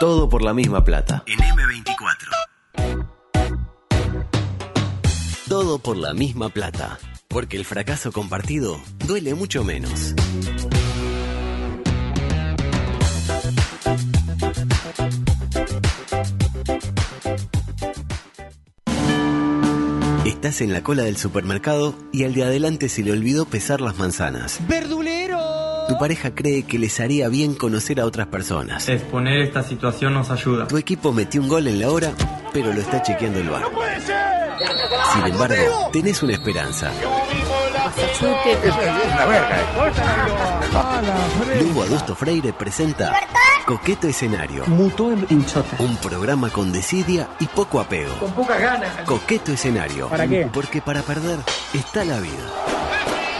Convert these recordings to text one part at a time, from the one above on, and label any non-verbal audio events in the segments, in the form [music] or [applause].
Todo por la misma plata. En M24. Todo por la misma plata. Porque el fracaso compartido duele mucho menos. Estás en la cola del supermercado y al de adelante se le olvidó pesar las manzanas. ¡Verdulero! Tu pareja cree que les haría bien conocer a otras personas. Exponer esta situación nos ayuda. Tu equipo metió un gol en la hora, pero lo está chequeando el bar. Sin embargo, tenés una esperanza. Lugo Adusto Freire presenta Coqueto Escenario. Mutó en hinchota. Un programa con desidia y poco apego. Con pocas ganas. Coqueto Escenario. ¿Para qué? Porque para perder está la vida.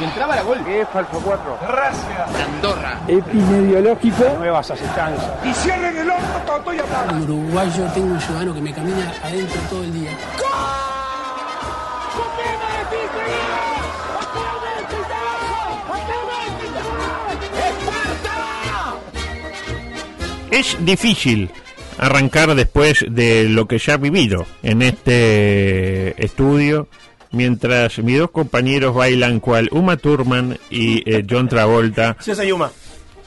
Si entraba la gol. ¿Qué es Falso 4? Gracias. Andorra. Epidemiológico. Nuevas asestancias. Y cierren el orto, todo estoy hablando. En Uruguay yo tengo un ciudadano que me camina adentro todo el día. Es difícil arrancar después de lo que ya he vivido en este estudio, mientras mis dos compañeros bailan cual Uma Thurman y eh, John Travolta, [laughs] Yo soy Yuma.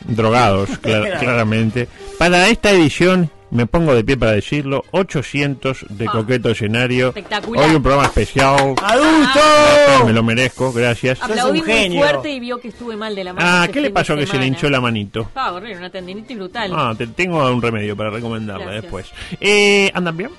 drogados, [laughs] cla- claramente. Para esta edición, me pongo de pie para decirlo, 800 de coqueto escenario. Espectacular. Hoy un programa especial. ¡Adulto! Me lo merezco, gracias. Aplaudí un muy genio. fuerte y vio que estuve mal de la mano. Ah, ¿qué le pasó que se le hinchó la manito? Ah, horrible, una tendinitis brutal. Ah, te tengo un remedio para recomendarle después. Eh, ¿Andan bien?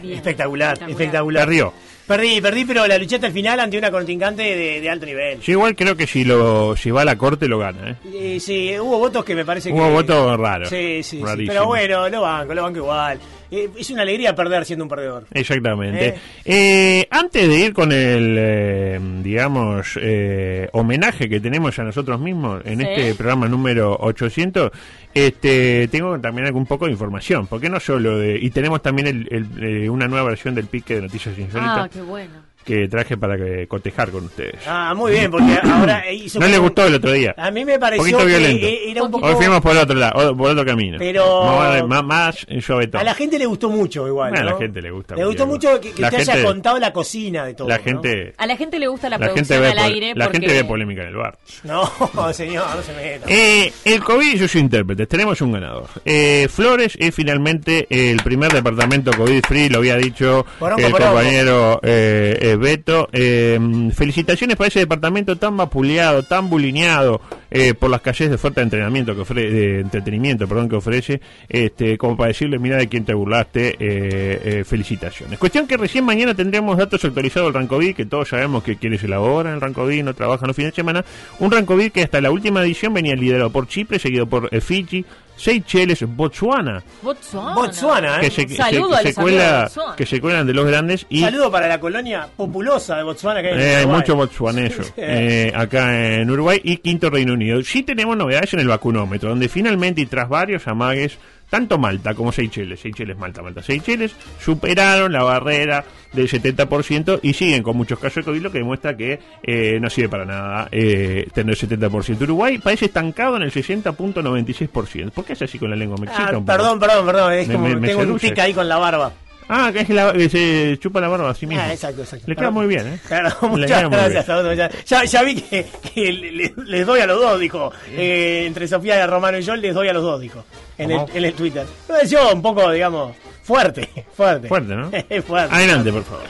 Bien, Espectacular, espectacular. Perdió. Perdí, perdí, pero la luché hasta el final ante una contingente de, de alto nivel. Yo igual creo que si lo si va a la corte lo gana, ¿eh? Eh, sí, hubo votos que me parece que... Hubo votos raros. Sí, sí, sí. Pero bueno, lo banco, lo banco igual. Eh, es una alegría perder siendo un perdedor. Exactamente. Eh, antes de ir con el, eh, digamos, eh, homenaje que tenemos a nosotros mismos en Sí. este programa número 800, este, tengo también algún poco de información, porque no solo de... Y tenemos también el- el, eh, una nueva versión del pique de Noticias Insólitas Ah, qué bueno. Que traje para que cotejar con ustedes. Ah, muy bien, porque ahora hizo... No le gustó el otro día. A mí me pareció Poquito que violento. eh, era un poco... Hoy fuimos por otro lado, por otro camino. Pero- Más, más, más suavetón. A la gente le gustó mucho igual, Bueno, a la gente le gusta Le gustó mucho. que, que La te haya gente- contado la cocina de todo, La ¿no? gente... A la gente le gusta la, La gente, producción ve al aire la porque... gente ve polémica en el bar. No, [laughs] señor, no se meta. Eh, el COVID y sus intérpretes. Tenemos un ganador. Eh, Flores es finalmente el primer departamento COVID free, lo había dicho el compañero eh, eh, Beto. Eh, felicitaciones para ese departamento tan vapuleado, tan bulineado eh, por las calles de oferta de entrenamiento que ofrece, de entretenimiento, perdón, que ofrece, este, como para decirle, mira de quién te burlaste, eh, felicitaciones. Cuestión que recién mañana tendremos datos actualizados del Rancovid, que todos sabemos que quienes elaboran el Rancovid no trabajan los fines de semana. Un Rancovid que hasta la última edición venía liderado por Chipre, seguido por Fiji, Seychelles, Botswana, Botswana. Botswana, ¿eh? que se, saludo se- a se los amigos de cuela, Botswana. que se cuelan de los grandes y Saludo para la colonia populosa de Botswana que hay en eh, hay mucho botswaneso [laughs] eh, acá en Uruguay y quinto Reino Unido. Sí tenemos novedades en el vacunómetro, donde finalmente y tras varios amagues, tanto Malta como Seychelles, Seychelles, Malta, Malta, Seychelles, superaron la barrera del 70% y siguen con muchos casos de COVID, lo que demuestra que eh, no sirve para nada eh, tener 70%. Uruguay parece estancado en el 60.96%. ¿Por qué es así con la lengua? Me excita Ah, un perdón, perdón, perdón. Es Me- como me- me tengo un seduce. tic ahí con la barba. Ah, que es la, que se chupa la barba a sí mismo. Ah, exacto, exacto. Le queda muy bien, ¿eh? Claro, muchas gracias. Ya, ya, ya vi que, que le- le- les doy a los dos, dijo. Eh, entre Sofía Romano y yo les doy a los dos, dijo. En el, en el Twitter. Lo pareció un poco, digamos, fuerte. [laughs] Fuerte. Fuerte, ¿no? [laughs] fuerte. Adelante, por favor.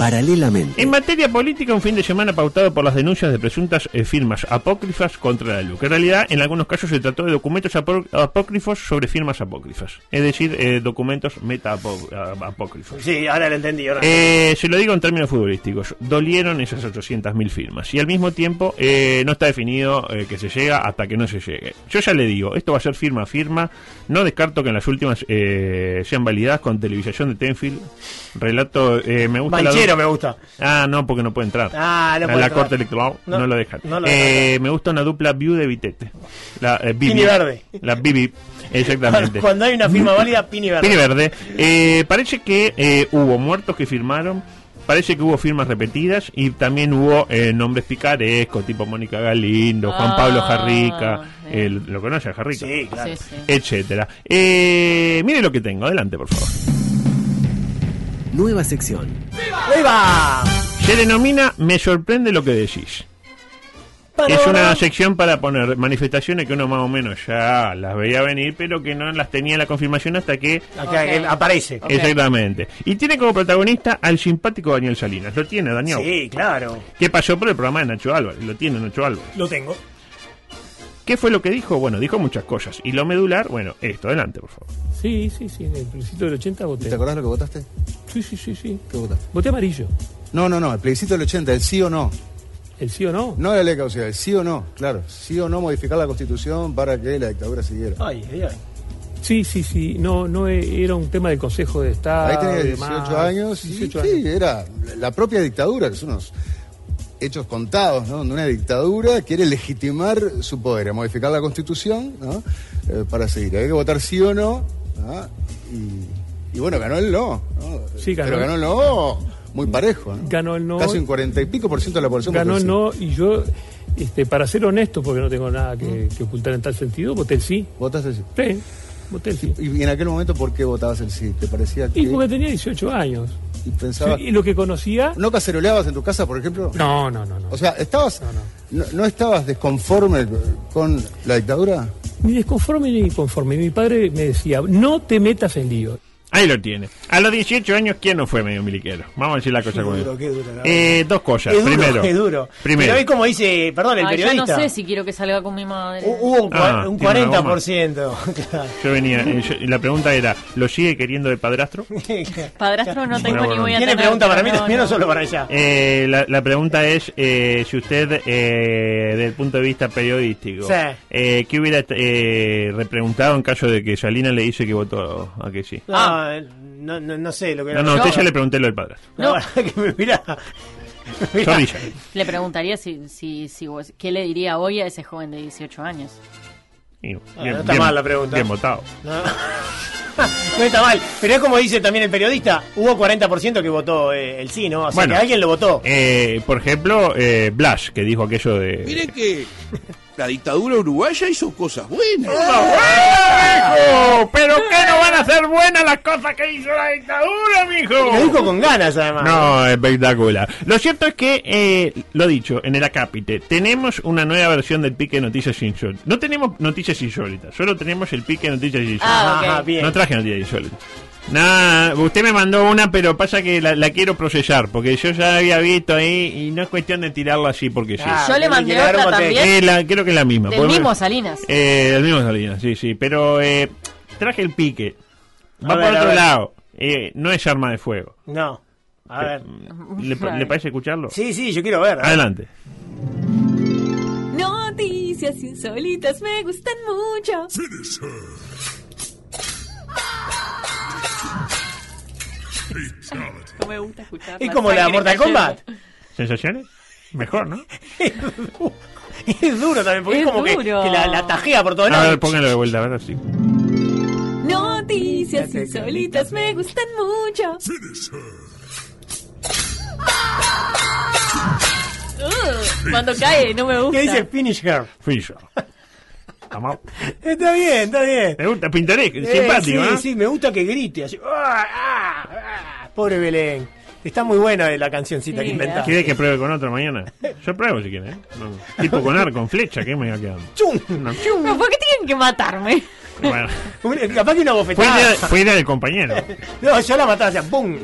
Paralelamente. En materia política, un fin de semana pautado por las denuncias de presuntas eh, firmas apócrifas contra la luz. Que en realidad, en algunos casos, se trató de documentos apó- apócrifos sobre firmas apócrifas. Es decir, eh, documentos meta-apócrifos. Sí, ahora lo entendí. Ahora. Eh, se lo digo en términos futbolísticos. Dolieron esas 800.000 firmas. Y al mismo tiempo, eh, no está definido eh, que se llega hasta que no se llegue. Yo ya le digo, esto va a ser firma a firma. No descarto que en las últimas eh, sean validadas con televisación de Tenfield. Relato, eh, me gusta la Me gusta. Ah, no, porque no puede entrar. Ah, no la puede la entrar. corte electoral no, No, lo dejan. no lo Eh, me gusta una dupla View de Vitete. La eh, Bibi. Pini verde. La Bibi, exactamente. [laughs] Cuando hay una firma válida, Pini Verde. Pini verde. Eh, parece que eh, hubo muertos que firmaron parece que hubo firmas repetidas y también hubo eh, nombres picarescos, tipo Mónica Galindo, Juan Ah, Pablo Jarrica, bien. el- lo conoce a Jarrica, Sí, claro. Sí, sí. etcétera. Eh, mire lo que tengo, adelante por favor. Nueva sección. ¡Ahí va! Se denomina Me sorprende lo que decís. Es una sección para poner manifestaciones que uno más o menos ya las veía venir, pero que no las tenía la confirmación hasta que... Acá Ok. él aparece. Exactamente. Y tiene como protagonista al simpático Daniel Salinas. Lo tiene, Daniel. Sí, claro. Que pasó por el programa de Nacho Álvarez. Lo tiene Nacho Álvarez. Lo tengo. ¿Qué fue lo que dijo? Bueno, dijo muchas cosas. Y lo medular, bueno, esto, adelante, por favor. Sí, sí, sí, en el plebiscito del 80 voté. ¿Te acordás lo que votaste? Sí, sí, sí, sí. ¿Qué votaste? Voté amarillo. No, no, no, el plebiscito del 80, el sí o no. ¿El sí o no? No la ley de causalidad, el sí o no, claro. Sí o no modificar la constitución para que la dictadura siguiera. Ay, ay, ay. Sí, sí, sí. No, no e- era un tema del Consejo de Estado. Ahí tenía y 18 demás. años y 18 sí, años. era la propia dictadura, que son unos hechos contados, ¿no? Donde una dictadura quiere legitimar su poder, modificar la constitución, ¿no? Eh, para seguir. Hay que votar sí o no, ¿ah? y, y bueno, ganó el no, ¿no? Sí, ganó. Pero ganó el no muy parejo, ¿no? Ganó el no. Casi un 40 y pico por ciento de la población Ganó el no y yo, este, para ser honesto, porque no tengo nada que, que ocultar en tal sentido, voté el sí. ¿Votaste sí? Sí, voté el sí. Y, en aquel momento, ¿por qué votabas el sí? ¿Te parecía que...? Y porque tenía 18 años. y pensabas... Sí, y lo que conocía... ¿No caceroleabas en tu casa, por ejemplo? No, no, no. no. O sea, ¿estabas, No, no, no estabas desconforme con la dictadura? Ni desconforme ni conforme. Mi padre me decía, no te metas en lío. Ahí lo tiene. A los 18 años, ¿quién no fue medio miliquero? Vamos a decir la cosa Qué con duro, él. qué duro, la Eh, dos cosas. Es duro, Primero. es duro. Primero. Pero como dice, perdón, el Ay, yo periodista. no sé si quiero que salga con mi madre. Hu- Hubo un, Ah, un tiene una 40%. [laughs] Claro. Yo venía. eh, yo- la pregunta era: ¿lo sigue queriendo de padrastro? [laughs] Padrastro no tengo Bueno, ni voy a Tiene tener. pregunta para mí también, no solo para allá. Eh, la, la pregunta es: eh, si usted, eh, desde el punto de vista periodístico, Sí. eh, ¿qué hubiera eh, repreguntado en caso de que Salinas le dice que votó a que sí? No, no, no, no sé lo que No, no, a usted ya le pregunté lo del padrastro. No, que me mira. [laughs] Le preguntaría si, si, si vos- qué le diría hoy a ese joven de 18 años. Y, Ah, no está mal la pregunta. Bien votado. No. [laughs] No está mal, pero es como dice también el periodista, hubo 40% que votó eh, el sí, ¿no? O sea, Bueno. que alguien lo votó. Eh, por ejemplo, eh, Blas, que dijo aquello de. Miren que la dictadura uruguaya hizo cosas buenas. ¡Mijo! ¿Pero qué no van a ser buenas las cosas que hizo la dictadura, mijo? Lo dijo con ganas, además. No, espectacular. Lo cierto es que, eh, lo dicho, en el acápite, tenemos una nueva versión del pique de noticias insólitas. No tenemos noticias insólitas, solo tenemos el pique de noticias insólitas. Ah, bien. No traje noticias insólitas. Nada, usted me mandó una, pero pasa que la, la quiero procesar, porque yo ya la había visto ahí y no es cuestión de tirarla así porque sí. Ah, Yo le mandé otra también. Eh, la- creo que es la misma. Del mismo Salinas. Eh, del mismo Salinas, sí, sí. Pero eh, traje el pique. Va A por otro lado. Eh, no es arma de fuego. No. A ver. ¿Le, le parece escucharlo? Sí, sí, yo quiero ver. Adelante. Noticias insólitas me gustan mucho. No me gusta escuchar. Es como la Mortal. Kombat. ¿Sensaciones? Mejor, ¿no? [laughs] Es duro también, porque es, Es como que, la, la tajea por todos A lados. ver, póngalo de vuelta, a ver si. Noticias insólitas me gustan mucho. Uh, cuando cae, no me gusta. ¿Qué dice Finish Her? Fisher. Vamos. Está bien, está bien. Me gusta, pintoresco, Eh, simpático, sí, ¿no? sí, me gusta que grite así. ¡Ah, ah, ah! Pobre Belén. Está muy buena la cancioncita Sí, que inventaste. ¿Quiere que pruebe con otra mañana? Yo pruebo si quiere, ¿eh? No. Tipo con arco, con flecha, ¿qué me va quedando? ¡Chum! No. No, ¿Por qué tienen que matarme? Bueno, [laughs] Capaz que una fue bofetada. idea, fue idea del compañero. [laughs] No, yo la mataba hacia ¡pum!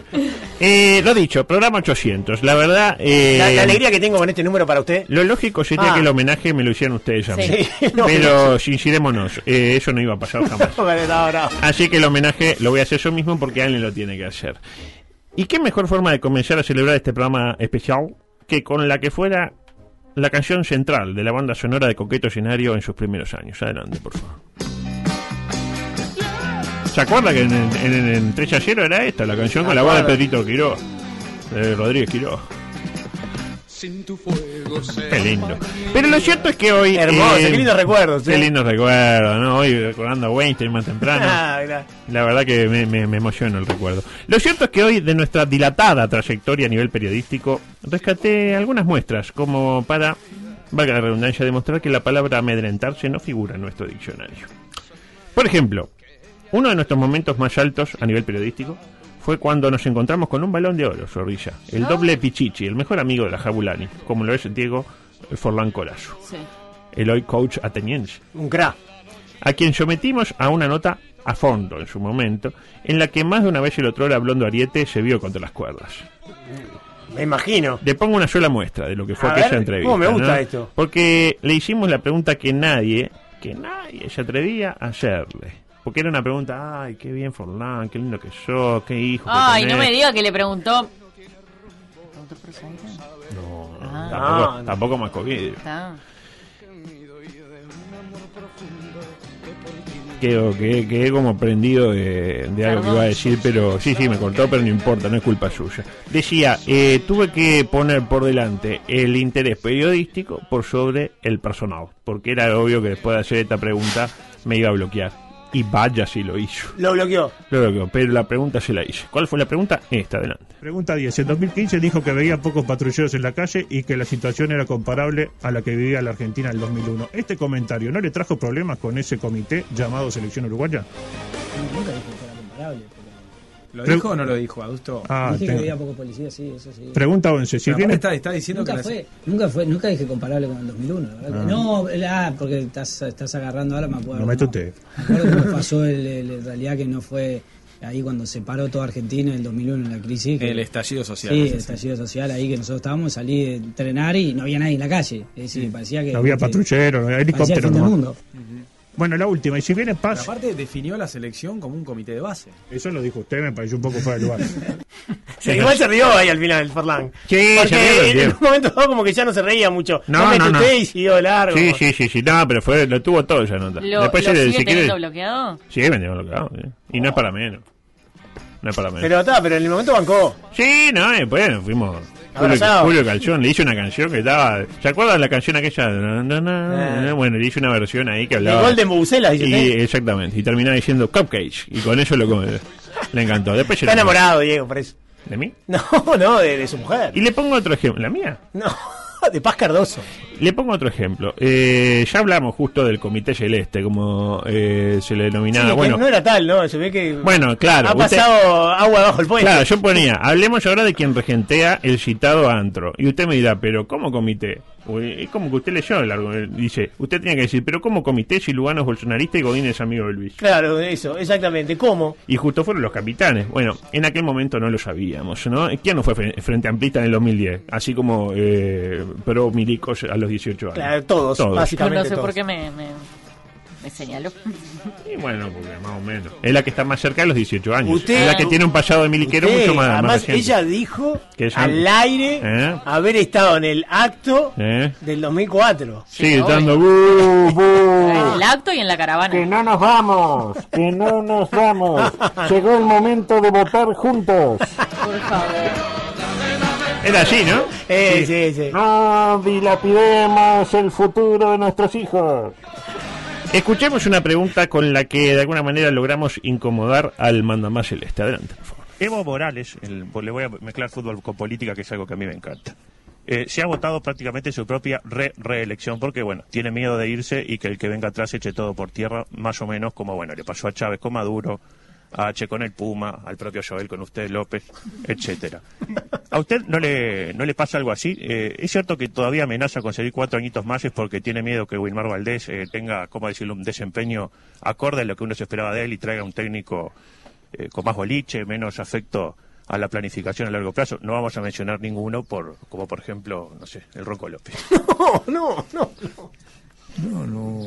Eh, lo dicho, programa 800. La verdad, eh, La, la alegría que tengo con este número para usted. lo lógico sería Ah. que el homenaje me lo hicieran ustedes a mí. Sí. [laughs] no, Pero sincerémonos, eh, eso no iba a pasar jamás. Así que el homenaje lo voy a hacer yo mismo porque alguien lo tiene que hacer. ¿Y qué mejor forma de comenzar a celebrar este programa especial que con la que fuera la canción central de la banda sonora de Coqueto Escenario en sus primeros años? Adelante, por favor. ¿Se acuerda que en, en, en, en a era esta, la canción con la voz de Pedrito Quiroz? De Rodríguez Quiroz. Qué lindo. Pero lo cierto es que hoy. Hermoso, eh, qué lindos recuerdos. Qué ¿eh? lindos recuerdos, ¿no? Hoy recordando a Weinstein más temprano. [laughs] Ah. La verdad que me, me, me emociona el recuerdo. Lo cierto es que hoy, de nuestra dilatada trayectoria a nivel periodístico, rescaté algunas muestras como para, valga la redundancia, demostrar que la palabra amedrentarse no figura en nuestro diccionario. Por ejemplo, uno de nuestros momentos más altos a nivel periodístico fue cuando nos encontramos con un balón de oro, Zorrilla, el doble Pichichi, el mejor amigo de la Jabulani, como lo es Diego Forlán Colazo, Sí. el hoy coach ateniense Un crack. a quien sometimos a una nota a fondo en su momento, en la que más de una vez el otro blondo Ariete se vio contra las cuerdas. Me imagino. Le pongo una sola muestra de lo que fue A aquella ver, entrevista. ¿cómo me gusta ¿no? esto? Porque le hicimos la pregunta que nadie, que nadie se atrevía a hacerle. Porque era una pregunta, ay, qué bien Forlán, qué lindo que sos, qué hijo. que Ay, no tenés". me diga que le preguntó. No, no, Ah. tampoco, No, no. tampoco Mascovidio. Está. Quedo, quedé, quedé como prendido de, de algo que iba a decir, pero sí, sí, me cortó, pero no importa, no es culpa suya. Decía, eh, tuve que poner por delante el interés periodístico por sobre el personal, porque era obvio que después de hacer esta pregunta me iba a bloquear. Y vaya si lo hizo. Lo bloqueó. Lo bloqueó, pero la pregunta se la hice. ¿Cuál fue la pregunta? Esta, adelante. Pregunta 10. En 2015 dijo que veía pocos patrulleros en la calle y que la situación era comparable a la que vivía la Argentina en el 2001. ¿Este comentario no le trajo problemas con ese comité llamado Selección Uruguaya? Nunca dije que era comparable. ¿Lo Pre- dijo o no lo dijo, Adusto? Ah, dije que tengo- había poco policía, sí, eso sí. Pregunta 11. Si aparte está, está diciendo Nunca que la- fue, nunca fue, nunca dije comparable con el 2001. la verdad que- Ah. No, ah, porque estás, estás agarrando ahora, me acuerdo. No me tuteé. Me acuerdo que pasó el, el- en realidad que no fue ahí cuando se paró toda Argentina en el 2001 en la crisis. que- El estallido social. Sí, no el estallido social ahí que nosotros estábamos, salí de entrenar y no había nadie en la calle. Es decir, parecía que... no había que- patrullero, no había helicóptero. fin del ¿no? mundo. Bueno, la última. Y si viene Pero paz, aparte definió la selección como un comité de base. eso lo dijo usted, me pareció un poco fuera de lugar. [laughs] Sí, igual se rió ahí al final, Forlán. Sí, se Porque rió, en un momento dado como que ya no se reía mucho. No, No, me no, no. y siguió largo. Sí, sí, sí, sí, no, pero fue, lo tuvo todo esa nota. ¿Lo, Después lo sigue si teniendo quiere- bloqueado? Sí, vendemos bloqueado. sí. Y no es para menos. No es para menos. Pero está, pero en el momento bancó. Sí, no, nos fuimos. Julio. Julio Calzón le hice una canción que estaba. ¿Se acuerdan la canción aquella? Na, na, na, Eh. Bueno, le hice una versión ahí que El hablaba. gol de Bucela, dice y. Exactamente. Y terminaba diciendo cupcakes. Y con eso lo le encantó. Después Está enamorado, Diego, por eso. ¿De mí? [laughs] No, no, de, de su mujer. Y le pongo otro ejemplo. ¿La mía? No, [laughs] de Paz Cardoso. Le pongo otro ejemplo. Eh, ya hablamos justo del Comité Celeste, como eh, se le denominaba. Sí, bueno, no era tal, ¿no? Se ve que Bueno, claro, ha usted- pasado agua bajo el puente. Claro, yo ponía, hablemos ahora de quien regentea el citado antro. Y usted me dirá, pero ¿cómo comité? Es como que usted leyó el argumento. Dice, usted tenía que decir, pero ¿cómo comité si Lugano es bolsonarista y Godín es amigo de Luis? Claro, eso, exactamente. ¿Cómo? Y justo fueron los capitanes. Bueno, en aquel momento no lo sabíamos, ¿no? ¿Quién no fue fre- frente amplista en el 2010? Así como eh, pro milicos a los 18 años. Claro, todos, No, básicamente. no sé todos. por qué me, me, me señaló. Y bueno, porque más o menos. Es la que está más cerca de los 18 años. Usted- es la que tiene un pasado de miliquero Usted, mucho más, más además, ella dijo Que ella- al aire ¿Eh? haber estado en el acto ¿Eh? del 2004. Sí, gritando, "Bu, bu". En el acto y en la caravana. Que no nos vamos, que no nos vamos. [laughs] Llegó el momento de votar juntos. Por favor. Era así, ¿no? [laughs] Eh, sí, sí. No dilapidemos el futuro de nuestros hijos. Escuchemos una pregunta con la que de alguna manera logramos incomodar al mandamás celeste. Adelante, por favor. Evo Morales, el- le voy a mezclar fútbol con política, que es algo que a mí me encanta. Eh, se ha votado prácticamente su propia re reelección porque, bueno, tiene miedo de irse y que el que venga atrás eche todo por tierra, más o menos como, bueno, le pasó a Chávez con Maduro, a H con el Puma, al propio Joel con usted López, etcétera. ¿A usted no le, no le pasa algo así? Eh, ¿Es cierto que todavía amenaza con seguir cuatro añitos más es porque tiene miedo que Wilmar Valdés eh, tenga, ¿cómo decirlo?, un desempeño acorde a lo que uno se esperaba de él y traiga un técnico eh, con más boliche, menos afecto a la planificación a largo plazo. No vamos a mencionar ninguno, por como por ejemplo, no sé, el Ronco López. [laughs] No, no, no. No, no.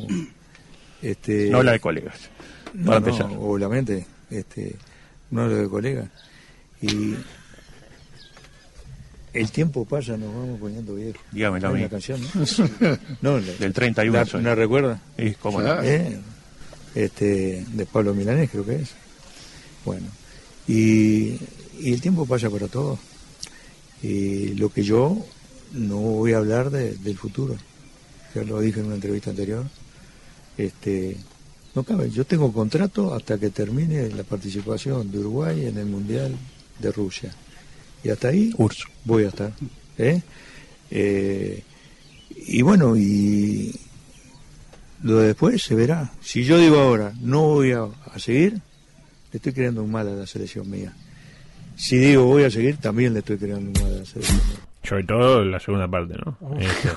Este, No habla de colegas, No, para no, empezar. obviamente, este, no hablo de colegas. Y el tiempo pasa, nos vamos poniendo viejos. Dígamelo a Hay mí. una canción, ¿no? [laughs] no la- Del 31 la-. ¿No recuerda? Sí, cómo no. ¿Eh? Este, de Pablo Milanés, creo que es. Bueno, y, y el tiempo pasa para todos. Y lo que yo no voy a hablar de- del futuro. Ya lo dije en una entrevista anterior. Este, no cabe, yo tengo contrato hasta que termine la participación de Uruguay en el Mundial de Rusia. Y hasta ahí voy a estar. ¿eh? Eh, y bueno, y lo de después se verá. Si yo digo ahora, no voy a, a seguir, le estoy creando un mal a la selección mía. Si digo voy a seguir, también le estoy creando un mal a la selección mía. Sobre todo la segunda parte, ¿no? Este,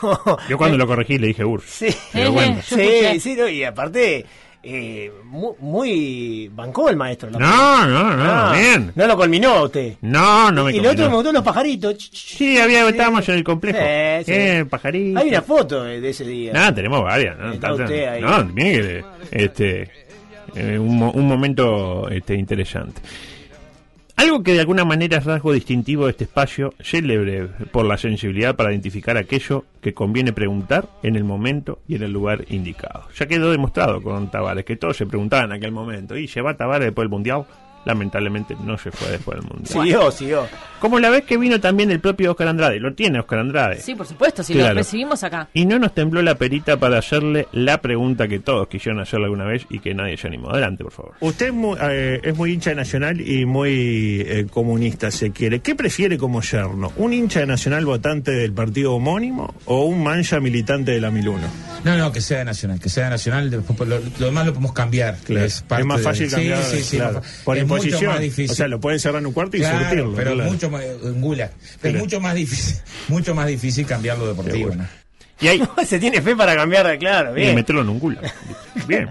yo cuando lo corregí le dije Urs. Sí, dio cuenta. sí, sí, no, y aparte, eh, mu- muy, bancó el maestro. la No, no, no, Ah, bien. No lo culminó usted. No, no me Y lo otro me gustó los pajaritos. Sí, había, estábamos en el complejo. Sí, sí. Eh, pajarito. Hay una foto de ese día. No, tenemos varias, ¿no? Está usted ahí. No, este, eh, un, un momento este, interesante. Algo que de alguna manera es rasgo distintivo de este espacio, célebre por la sensibilidad para identificar aquello que conviene preguntar en el momento y en el lugar indicado. Ya quedó demostrado con Tavares que todos se preguntaban en aquel momento, ¿y se va Tavares después del Mundial? Lamentablemente no se fue después del Mundial. Siguió, siguió. Como la vez que vino también el propio Oscar Andrade, lo tiene Oscar Andrade. Sí, por supuesto, si Claro. lo recibimos acá. Y no nos tembló la perita para hacerle la pregunta que todos quisieron hacerle alguna vez y que nadie se animó. Adelante, por favor. Usted es muy, eh, es muy hincha de Nacional y muy eh, comunista, se quiere. ¿Qué prefiere como yerno? ¿Un hincha de Nacional votante del partido homónimo o un mancha militante de la 1001? No, no, que sea de Nacional, que sea de Nacional, después lo, lo demás lo podemos cambiar. Claro. Es, parte Es más de- fácil sí, cambiar, sí, sí, claro. más mucho más difícil. O sea, lo pueden cerrar en un cuarto y Claro, surtirlo. Pero claro. mucho más, en gula. Pero Claro. es mucho más difícil, [laughs] mucho más difícil cambiar lo deportivo. Y ahí, [laughs] Se tiene fe para cambiar de claro, y bien. meterlo en un culo. [laughs] Bien.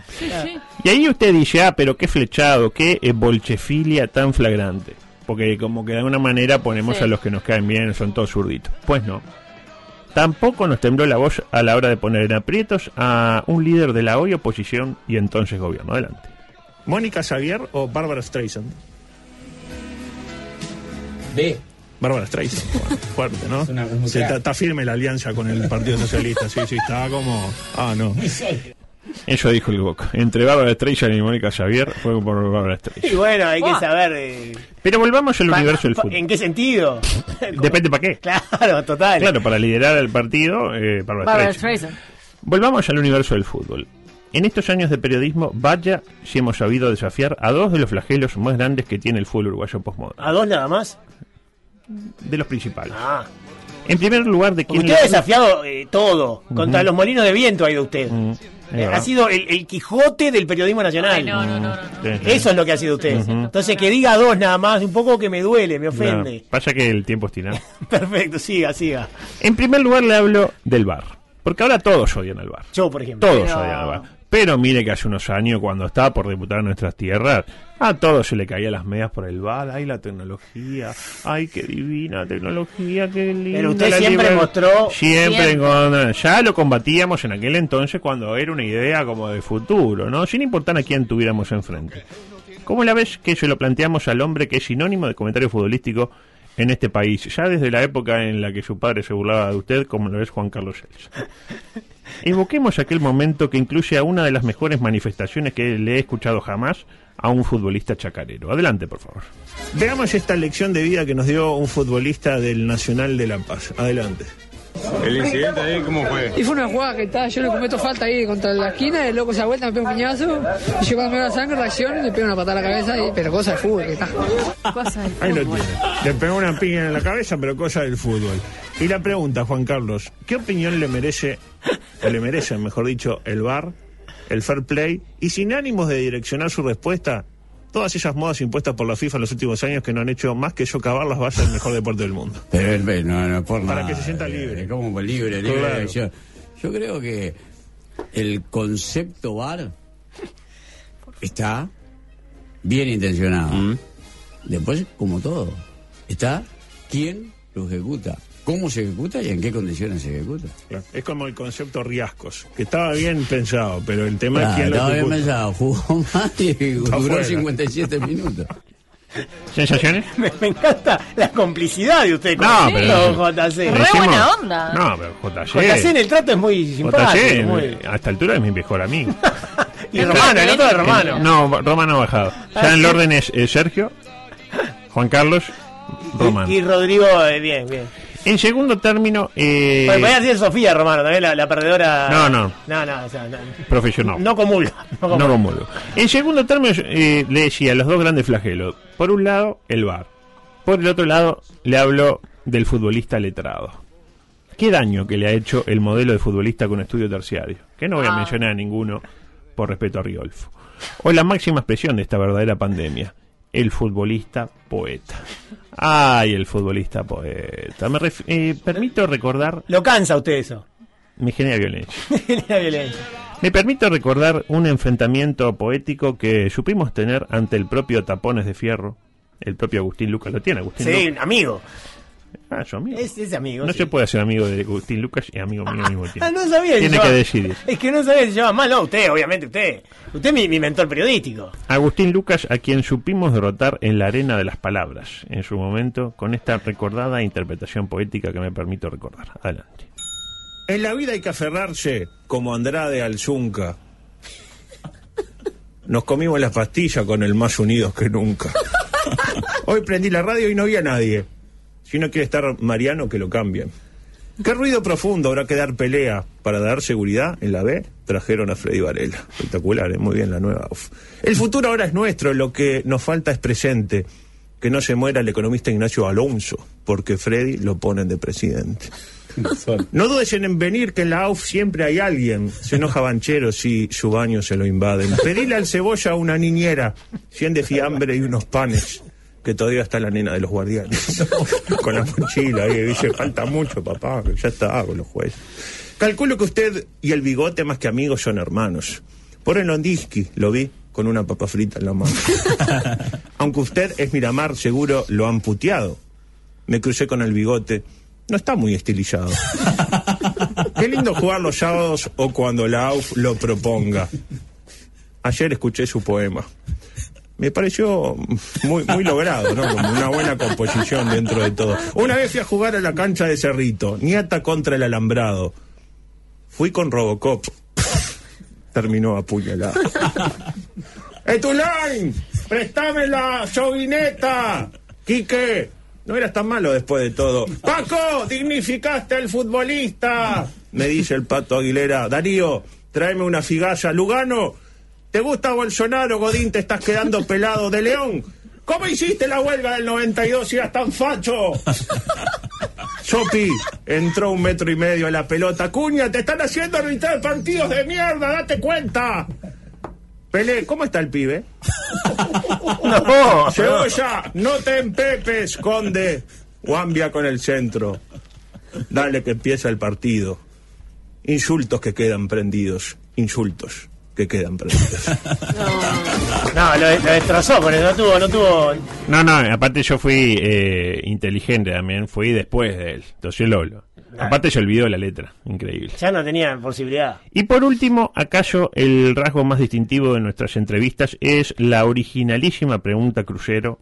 Y ahí usted dice, ah, pero qué flechado, qué eh, bolchefilia tan flagrante. Porque como que de alguna manera ponemos Sí. a los que nos caen bien, son todos zurditos. Pues no. Tampoco nos tembló la voz a la hora de poner en aprietos a un líder de la hoy oposición y entonces gobierno. Adelante. ¿Mónica Xavier o Bárbara Streisand? B. Bárbara Streisand. [laughs] Bueno, fuerte, ¿no? Es está, está firme la alianza con el Partido Socialista. Sí, sí, está como. Ah, no. [laughs] Eso dijo el Boca. Entre Bárbara Streisand y Mónica Xavier fue por Bárbara Streisand. Y bueno, hay que saber. eh, Pero volvamos al universo del fútbol. ¿En qué sentido? [laughs] Depende para qué. Claro, total. Claro, para liderar el partido, eh, Bárbara Barbara Streisand. Streisand. Volvamos al universo del fútbol. En estos años de periodismo, vaya si hemos sabido desafiar a dos de los flagelos más grandes que tiene el fútbol uruguayo postmoderno. ¿A dos nada más? De los principales. Ah. En primer lugar, de quien... usted ha desafiado eh, todo. Contra los molinos de viento ha ido usted. Mm, Eh, ha sido el, el Quijote del periodismo nacional. Ay, no, no, no. Eso es lo que ha sido usted. Entonces, que diga dos nada más, un poco que me duele, me ofende. No, pasa que el tiempo es tirano. [laughs] Perfecto, siga, siga. En primer lugar, le hablo del bar. Porque ahora todos odian al bar. Yo, por ejemplo. Todos Pero- odian al bar. Pero mire que hace unos años, cuando estaba por debutar en nuestras tierras, a todos se le caían las medias por el bar. Ay, la tecnología. Ay, qué divina tecnología, qué linda. Pero usted siempre mostró- Siempre, Siempre. con- Ya lo combatíamos en aquel entonces cuando era una idea como de futuro, ¿no? Sin importar a quién tuviéramos enfrente. ¿Cómo la ves que se lo planteamos al hombre que es sinónimo de comentario futbolístico en este país? Ya desde la época en la que su padre se burlaba de usted, como lo es Juan Carlos Celso. Evoquemos aquel momento que incluye a una de las mejores manifestaciones que le he escuchado jamás a un futbolista chacarero. Adelante, por favor. Veamos esta lección de vida que nos dio un futbolista del Nacional de La Paz. Adelante. ¿El incidente ahí cómo fue? Y fue una jugada que está, yo le cometo falta ahí contra la esquina, el loco se da vuelta, me pega un piñazo, y yo cuando me da la sangre reacciono y le pego una patada a la cabeza, y, pero cosa de fútbol que está. Cosa del Ahí lo tiene. Le pegó una piña en la cabeza, pero cosa del fútbol. Y la pregunta, Juan Carlos, ¿qué opinión le merece, o le merece, mejor dicho, el VAR, el fair play, y sin ánimos de direccionar su respuesta, todas esas modas impuestas por la FIFA en los últimos años que no han hecho más que socavar las bases del mejor deporte del mundo? Pero ve, no, no, por Para nada, que se sienta eh, libre. Como libre, libre Claro. elección. Yo creo que el concepto VAR está bien intencionado. Mm. Después, como todo, está quién lo ejecuta, cómo se ejecuta y en qué condiciones se ejecuta. Claro. Es como el concepto riascos, que estaba bien pensado, pero el tema Claro, es quién lo estaba bien ejecuta. pensado, jugó [laughs] más y Está duró fuera. 57 [laughs] minutos. ¿Sensaciones? Me, me encanta la complicidad de usted con No, pero- JC. Re Decimos- buena onda. No, pero JC. JC en el trato es muy simpático. JC, muy- a esta altura es mi mejor amigo. [laughs] Y Romano, el otro de Romano. No, Romano ha bajado. Ya en el orden es eh, Sergio, Juan Carlos, Romano. Y, y Rodrigo, eh, bien, bien. En segundo término, eh, Bueno, podía decir Sofía Romano, también la, la perdedora. No, no. No, no, o sea, no, profesional. no comulga. No comulgo. En segundo término, eh, le decía los dos grandes flagelos. Por un lado, el VAR. Por el otro lado, le hablo del futbolista letrado. ¿Qué daño que le ha hecho el modelo de futbolista con estudio terciario? Que no voy a Ah. mencionar a ninguno por respeto a Riolfo. O la máxima expresión de esta verdadera pandemia, el futbolista poeta. Ay, el futbolista poeta. Me eh, permito recordar... Lo cansa usted eso. Me genera violencia. [laughs] La violencia. Me permito recordar un enfrentamiento poético que supimos tener ante el propio Tapones de Fierro. El propio Agustín Lucas lo tiene, Agustín Sí, Lucas. amigo. Ah, yo amigo. Es, es amigo. No sí. se puede ser amigo de Agustín Lucas y amigo mío al mismo [laughs] tiempo. Ah, no sabía Tiene que decidir. Es que no sabía si se llama mal, no, usted, obviamente, usted. Usted es mi, mi mentor periodístico. Agustín Lucas, a quien supimos derrotar en la arena de las palabras en su momento, con esta recordada interpretación poética que me permito recordar. Adelante. En la vida hay que aferrarse como Andrade al Zunca. Nos comimos las pastillas con el más unidos que nunca. [laughs] Hoy prendí la radio y no vi a nadie. Si no quiere estar Mariano, que lo cambien. Qué ruido profundo, habrá que dar pelea. Para dar seguridad, en la B trajeron a Freddy Varela. Espectacular, ¿eh? muy bien la nueva. Uf. El futuro ahora es nuestro, lo que nos falta es presente. Que no se muera el economista Ignacio Alonso, porque Freddy lo ponen de presidente. [laughs] No dudes en venir que en la AUF siempre hay alguien. Se enoja Banchero si su baño se lo invaden. Pedile al cebolla una niñera, 100 de fiambre y unos panes. Que todavía está la nena de los guardianes. [laughs] con la mochila ahí. Dice, falta mucho, papá, ya está con los jueces. Calculo que usted y el bigote, más que amigos, son hermanos. Por el Londiski, lo vi con una papa frita en la mano. [laughs] Aunque usted es Miramar, seguro lo han puteado. Me crucé con el bigote. No está muy estilizado. [laughs] Qué lindo jugar los sábados o cuando la AUF lo proponga. Ayer escuché su poema. Me pareció muy, muy logrado, ¿no? Como una buena composición dentro de todo. Una vez fui a jugar a la cancha de Cerrito, nieta contra el alambrado. Fui con Robocop. Terminó apuñalado. ¡Etulain! ¡Préstame la chovineta! ¡Quique! No eras tan malo después de todo. ¡Paco! ¡Dignificaste al futbolista! Me dice el pato Aguilera. Darío, tráeme una figalla. Lugano, ¿te gusta Bolsonaro, Godín? ¿Te estás quedando pelado de León? ¿Cómo hiciste la huelga del 92 si eras tan facho? Chopi, entró un metro y medio a la pelota. Cuña, te están haciendo arbitrar partidos de mierda, date cuenta. Pelé, ¿cómo está el pibe? [laughs] No, Cebolla, no te empepes, conde. Guambia con el centro. Dale que empieza el partido. Insultos que quedan prendidos. Insultos que quedan prendidos. [laughs] No, lo, lo destrozó, con eso no tuvo, no tuvo. No, no, aparte yo fui eh, inteligente también, fui después de él. Entonces lo, lo- Aparte se olvidó la letra, increíble. Ya no tenía posibilidad. Y por último, acaso el rasgo más distintivo de nuestras entrevistas es la originalísima pregunta crucero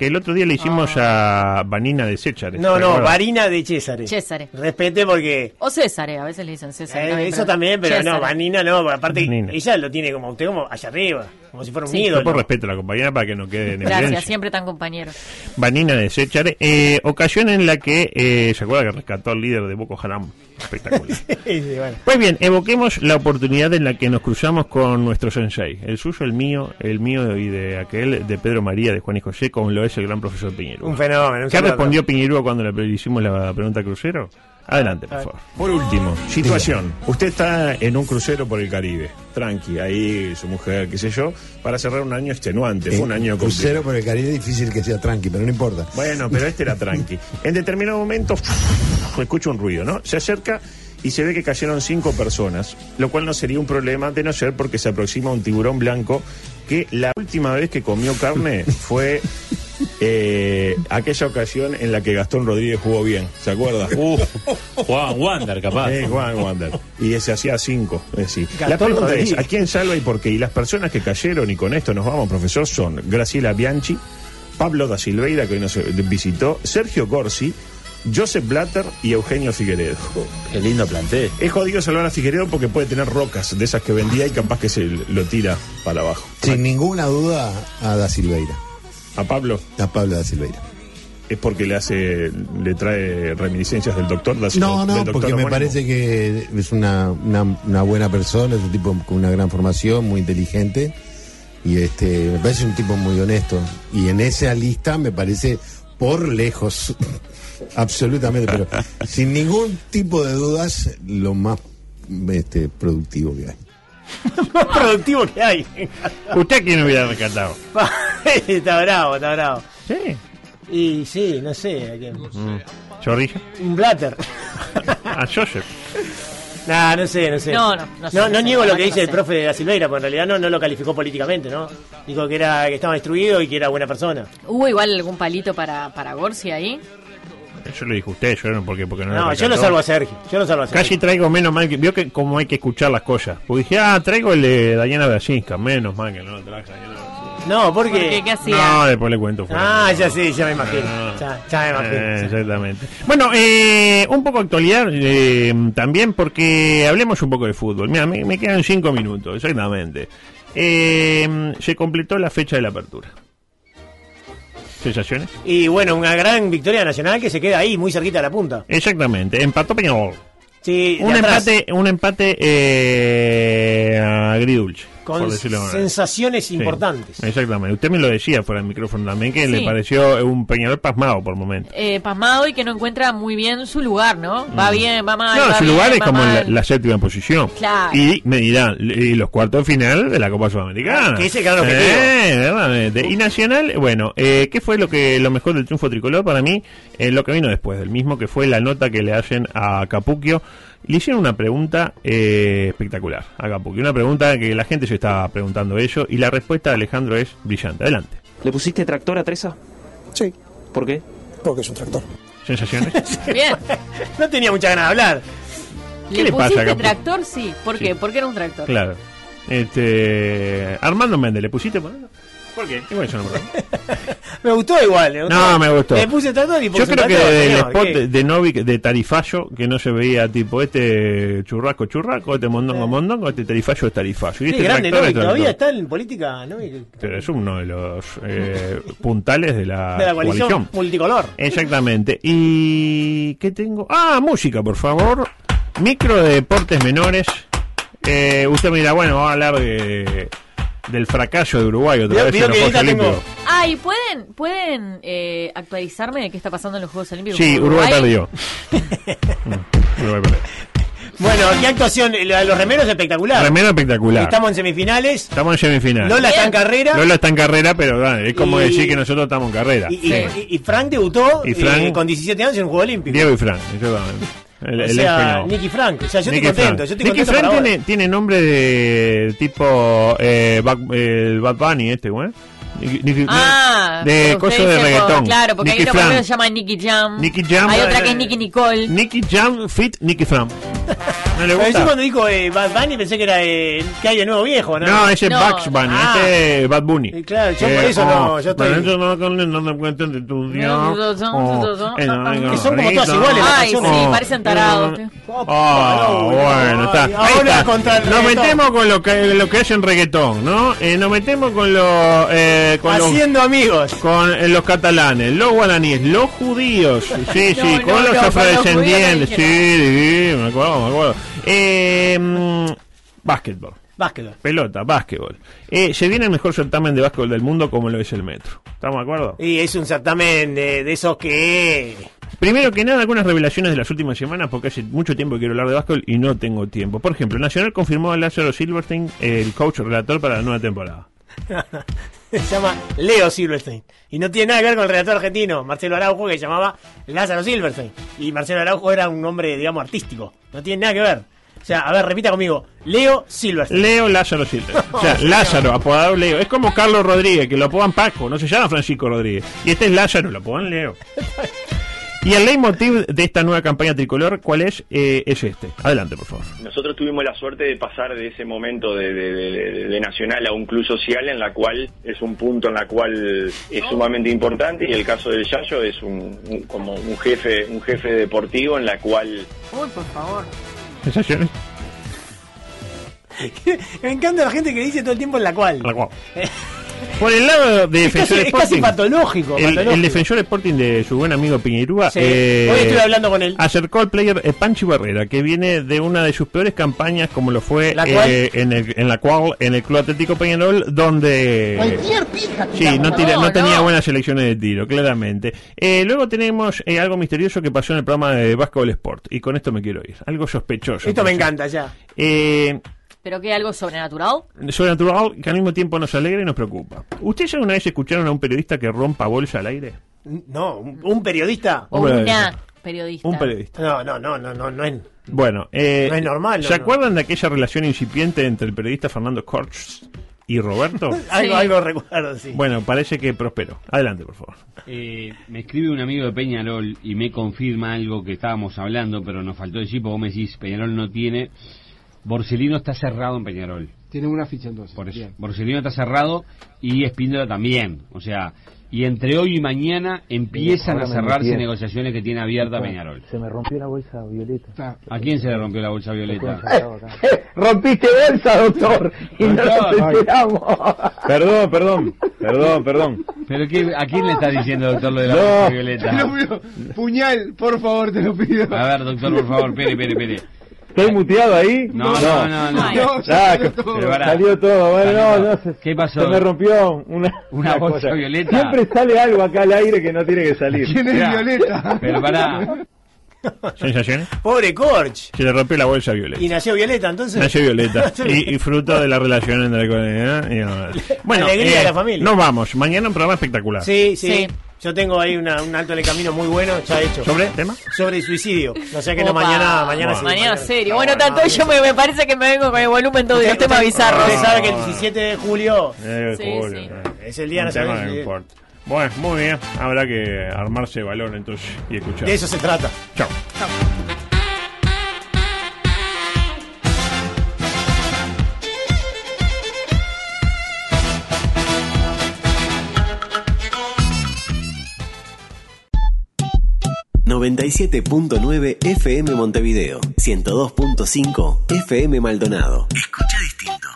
que el otro día le hicimos a Vanina de Séchar. No, no, Varina de César. César. Respete porque. O César, a veces le dicen César. eh, eso también, pero no, César. Vanina no, porque aparte Vanina. ella lo tiene como usted como allá arriba, como si fuera un Sí. ídolo. Yo por respeto a la compañera para que no quede en Gracias, evidencia. siempre tan compañero. Vanina de Séchar, eh, ocasión en la que eh, se acuerda que rescató al líder de Boko Haram. Espectacular. [laughs] Sí, bueno. Pues bien, evoquemos la oportunidad en la que nos cruzamos con nuestro sensei, el suyo, el mío, el mío y de aquel, de Pedro María, de Juan y José, como lo es el gran profesor Piñero. Un fenómeno. un ¿Qué saludo. respondió Piñerúa cuando le hicimos la pregunta crucero? Adelante, por favor. Por último, situación. Usted está en un crucero por el Caribe. Tranqui, ahí su mujer, qué sé yo, para cerrar un año extenuante. Fue un año complicado. Crucero por el Caribe es difícil que sea tranqui, pero no importa. Bueno, pero este era tranqui. [laughs] En determinado momento, [laughs] escucho un ruido, ¿no? Se acerca y se ve que cayeron cinco personas, lo cual no sería un problema de no ser porque se aproxima un tiburón blanco que la última vez que comió carne [laughs] fue eh, aquella ocasión en la que Gastón Rodríguez jugó bien, ¿se acuerda? [laughs] Juan Wander, capaz. Eh, Juan Wander. Y se hacía cinco. Es decir, la pregunta Rodríguez. es, ¿a quién salva y por qué? Y las personas que cayeron, y con esto nos vamos, profesor, son Graciela Bianchi, Pablo da Silveira, que hoy nos visitó, Sergio Corsi, Joseph Blatter y Eugenio Figueredo. Qué lindo plantel. Es jodido salvar a Figueredo porque puede tener rocas de esas que vendía y capaz que se lo tira para abajo. Sin ninguna duda a Da Silveira. ¿A Pablo? A Pablo Da Silveira. es porque le hace, le trae reminiscencias del doctor. Da- No, no, doctor porque me parece que es una, una, una buena persona, es un tipo con una gran formación, muy inteligente. Y este, me parece un tipo muy honesto. Y en esa lista me parece por lejos, [laughs] absolutamente, pero [laughs] sin ningún tipo de dudas, lo más este, productivo que hay. [laughs] más productivo que hay. ¿Usted quién hubiera rescatado? [laughs] está bravo, está bravo. Sí. Y sí, no sé. ¿a quién? Mm. ¿Chorrija? Un Blatter. A Joseph. Nah, no sé, no sé. No, no, no sé, No, no sé, niego lo que que dice no el sé. profe de la Silveira, porque en realidad no, no lo calificó políticamente, ¿no? Dijo que era que estaba destruido y que era buena persona. ¿Hubo igual algún palito para, para Gorsi ahí? Yo lo dijo usted, yo no, porque, porque no No, lo yo lo salvo a Sergio. Yo lo salvo a Sergio. Casi traigo menos mal que. Vio que cómo hay que escuchar las cosas. Porque dije, ah, traigo el de Dayana Brasinska. Menos mal que no lo traje. No, porque. Porque, ¿qué hacía? No, después le cuento. fuera. Ah, ya sí, ya me imagino. Ya, ya me imagino. Eh, exactamente. Bueno, eh, un poco actualidad eh, también porque hablemos un poco de fútbol. Mira, me, me quedan cinco minutos, exactamente. Eh, se completó la fecha de la apertura. ¿Sensaciones? Y bueno, una gran victoria nacional que se queda ahí, muy cerquita de la punta. Exactamente, empató Peñarol. Sí, Un empate, un empate eh, agridulce. Con sensaciones Sí, importantes. Exactamente. Usted me lo decía fuera del micrófono también, que le pareció un Peñarol pasmado por momentos. Eh, pasmado y que no encuentra muy bien su lugar, ¿no? Va bien, va mal. Mm. No, va su bien, lugar es como en la, la séptima posición. Claro. Y me dirán, y los cuartos de final de la Copa Sudamericana. Que ese objetivo. Eh, verdaderamente. Y Nacional, bueno, eh, ¿qué fue lo que lo mejor del triunfo tricolor para mí? Eh, lo que vino después del mismo, que fue la nota que le hacen a Capuquio. Le hicieron una pregunta eh, espectacular a Capuquio. Una pregunta que la gente se estaba preguntando ello. Y la respuesta de Alejandro es brillante. Adelante. ¿Le pusiste tractor a Treza? Sí. ¿Por qué? Porque es un tractor. ¿Sensaciones? [laughs] Bien. No tenía mucha ganas de hablar. ¿Qué le pasa, pusiste Capu? tractor? Sí. ¿Por qué? ¿Por qué era un tractor? Claro. Este, Armando Méndez, ¿le pusiste por ¿Por qué? Igual yo no me. [laughs] Me gustó igual. me gustó. No, me gustó. Le puse tractor y Yo creo que tractor, el señor, spot ¿qué? de, Novik de Tarifayo, que no se veía tipo este churrasco, churrasco, este mondongo, mondongo, este Tarifayo es Tarifayo. Y Sí, este grande, tractor ¿no? es Y todavía está en política, ¿no? Y- Pero es uno de los [laughs] eh, puntales de la, De la coalición, multicolor. Exactamente. ¿Y qué tengo? Ah, música, por favor. Micro de deportes menores. Eh, usted mira, bueno, vamos a hablar de, del fracaso de Uruguay otra vez en los Juegos Olímpicos. Ah, ¿y pueden, pueden eh, actualizarme de qué está pasando en los Juegos Olímpicos? Sí, Uruguay perdió. [laughs] Mm, Uruguay perdió. Bueno, qué actuación, la de los remeros espectacular. Remero espectacular. Estamos en semifinales. Estamos en semifinal. Lola está en carrera. Lola está en carrera, pero es como Y- decir que nosotros estamos en carrera. Y, y- y- y Frank debutó Y Frank- eh, con 17 años en un juego olímpico. Diego y Frank, exactamente. El, o el sea. Nicky Frank. O sea, yo Nicky estoy contento. Frank. Yo estoy Nicky contento Frank tiene, tiene nombre de tipo eh, Bad- el Bad Bunny este, güey. Nicky- Ah, de cosas de reggaetón. Claro, porque Nicky hay Frank. que se llama Nicky Jam. Nicky Jam. Hay otra eh, que es Nicky Nicole. Nicky Jam fit Nicky Frank. [laughs] ¿No le Pero yo gusta? cuando dijo eh, Bad Bunny pensé que era eh, que hay de nuevo viejo, ¿no? No, ese es Bugs Bunny, Ah. este es Bad Bunny. Y claro, yo Eh, por eso oh, no, yo estoy... pero eso no, no me cuenten de tu Dios. Oh, eh, no, venga, Que son como todas iguales las Ay, sí, canciones. parecen tarados. Ah, bueno, está. Ay, Ahí está. contra el Nos reggaetón. metemos con lo que, lo que hacen reggaetón, ¿no? Eh, nos metemos con, lo, eh, con los Haciendo amigos. con eh, los catalanes, los guaraníes, los judíos, sí, [laughs] sí, No, con no, los no, afrodescendientes, los sí, judíos sí, me acuerdo, me acuerdo. Eh, mm, básquetbol. Básquetbol. Pelota, básquetbol. Eh, se viene el mejor certamen de básquetbol del mundo como lo es el Metro. ¿Estamos de acuerdo? Y es un certamen de, de esos que... Primero que nada, algunas revelaciones de las últimas semanas, porque hace mucho tiempo que quiero hablar de básquetbol y no tengo tiempo. Por ejemplo, Nacional confirmó a Lázaro Silverstein, el coach relator para la nueva temporada. [laughs] [laughs] se llama Leo Silverstein. Y no tiene nada que ver con el redactor argentino, Marcelo Araujo, que se llamaba Lázaro Silverstein. Y Marcelo Araujo era un hombre, digamos, artístico. No tiene nada que ver. O sea, a ver, repita conmigo. Leo Silverstein. Leo Lázaro Silverstein. O sea, [laughs] Lázaro, apodado Leo. Es como Carlos Rodríguez, que lo apodan Paco, no se llama Francisco Rodríguez. Y este es Lázaro, lo apodan Leo. [laughs] Y el leitmotiv de esta nueva campaña tricolor, ¿cuál es? Eh, es este. Adelante, por favor. Nosotros tuvimos la suerte de pasar de ese momento de, de- de- de nacional a un club social en la cual es un punto en la cual es sumamente importante y el caso del Yayo es un, un- como un jefe un jefe deportivo en la cual Uy, por favor. ¿Sensaciones? [laughs] Me encanta la gente que dice todo el tiempo en la cual. La cual. [laughs] Por el lado de Es casi- Defensor es casi Sporting, patológico, El, patológico. el Defensor Sporting de su buen amigo Piñerúa. Sí, eh, hoy estuve hablando con él. Acercó al player eh, Panchi Barrera, que viene de una de sus peores campañas, como lo fue eh, en, el, en la cual en el Club Atlético Peñarol, donde. Cualquier pija Sí, no, tira- no No, tenía buenas selecciones de tiro, claramente. Eh, luego tenemos eh, algo misterioso que pasó en el programa de Basketball Sport, y con esto me quiero ir. Algo sospechoso. Esto me encanta ya. Eh, ¿Pero qué? ¿Algo sobrenatural? sobrenatural que al mismo tiempo nos alegra y nos preocupa. ¿Ustedes alguna vez escucharon a un periodista que rompa bolsa al aire? No, un, un periodista. O Hombre, una periodista. Un periodista. No, no, no, no, no, no es. Bueno, eh, No es normal, ¿Se no, no. acuerdan de aquella relación incipiente entre el periodista Fernando Korch y Roberto? [laughs] Algo, algo recuerdo, sí. Bueno, parece que prosperó. Adelante, por favor. Eh, me escribe un amigo de Peñarol y me confirma algo que estábamos hablando, pero nos faltó decir, porque vos me decís, Peñarol no tiene... Borsellino está cerrado en Peñarol. Tiene una ficha entonces. Por eso. Borsellino está cerrado y Espíndola también. O sea, y entre hoy y mañana empiezan Ahora a cerrarse negociaciones que tiene abierta Peñarol. Se me rompió la bolsa violeta. ¿A quién se le rompió la bolsa violeta? [laughs] Rompiste bolsa, doctor. Y no enteramos. Perdón, perdón, perdón, perdón. ¿Pero qué, a quién le está diciendo, doctor, lo de la No. bolsa Te violeta? lo pido. Puñal, por favor, te lo pido. A ver, doctor, por favor, pere, pere, pere. ¿Estoy muteado ahí? No, no, no, no. No, salió todo. Salió todo, bueno, Salió no, no, se, ¿Qué pasó? se me rompió una, Una bolsa violeta. Siempre sale algo acá al aire que no tiene que salir. ¿Quién es. Violeta? Pero pará. ¿Sensaciones? Pobre Corch. Se le rompió la bolsa violeta. Y nació Violeta, entonces. Nació Violeta. [laughs] y, y fruto de la relación entre el- y ahora. Bueno, alegría eh, de la familia. nos vamos. Mañana un programa espectacular. Sí, sí, Sí. Yo tengo ahí una- un alto en el camino muy bueno, ya hecho. ¿Sobre tema? Sobre el suicidio. No sé que no mañana, mañana sí. Mañana serio. Bueno, Bueno, tanto yo me, me parece que me vengo con el volumen todo de los temas bizarros. Usted sabe que el 17 de julio Eh, Sí, Julio, sí. eh. es el Día Nacional no importa. Bueno, muy bien. Habrá que armarse de valor entonces y escuchar. De eso se trata. Chao. ...97.9 FM Montevideo... ...102.5 FM Maldonado... Escucha distinto.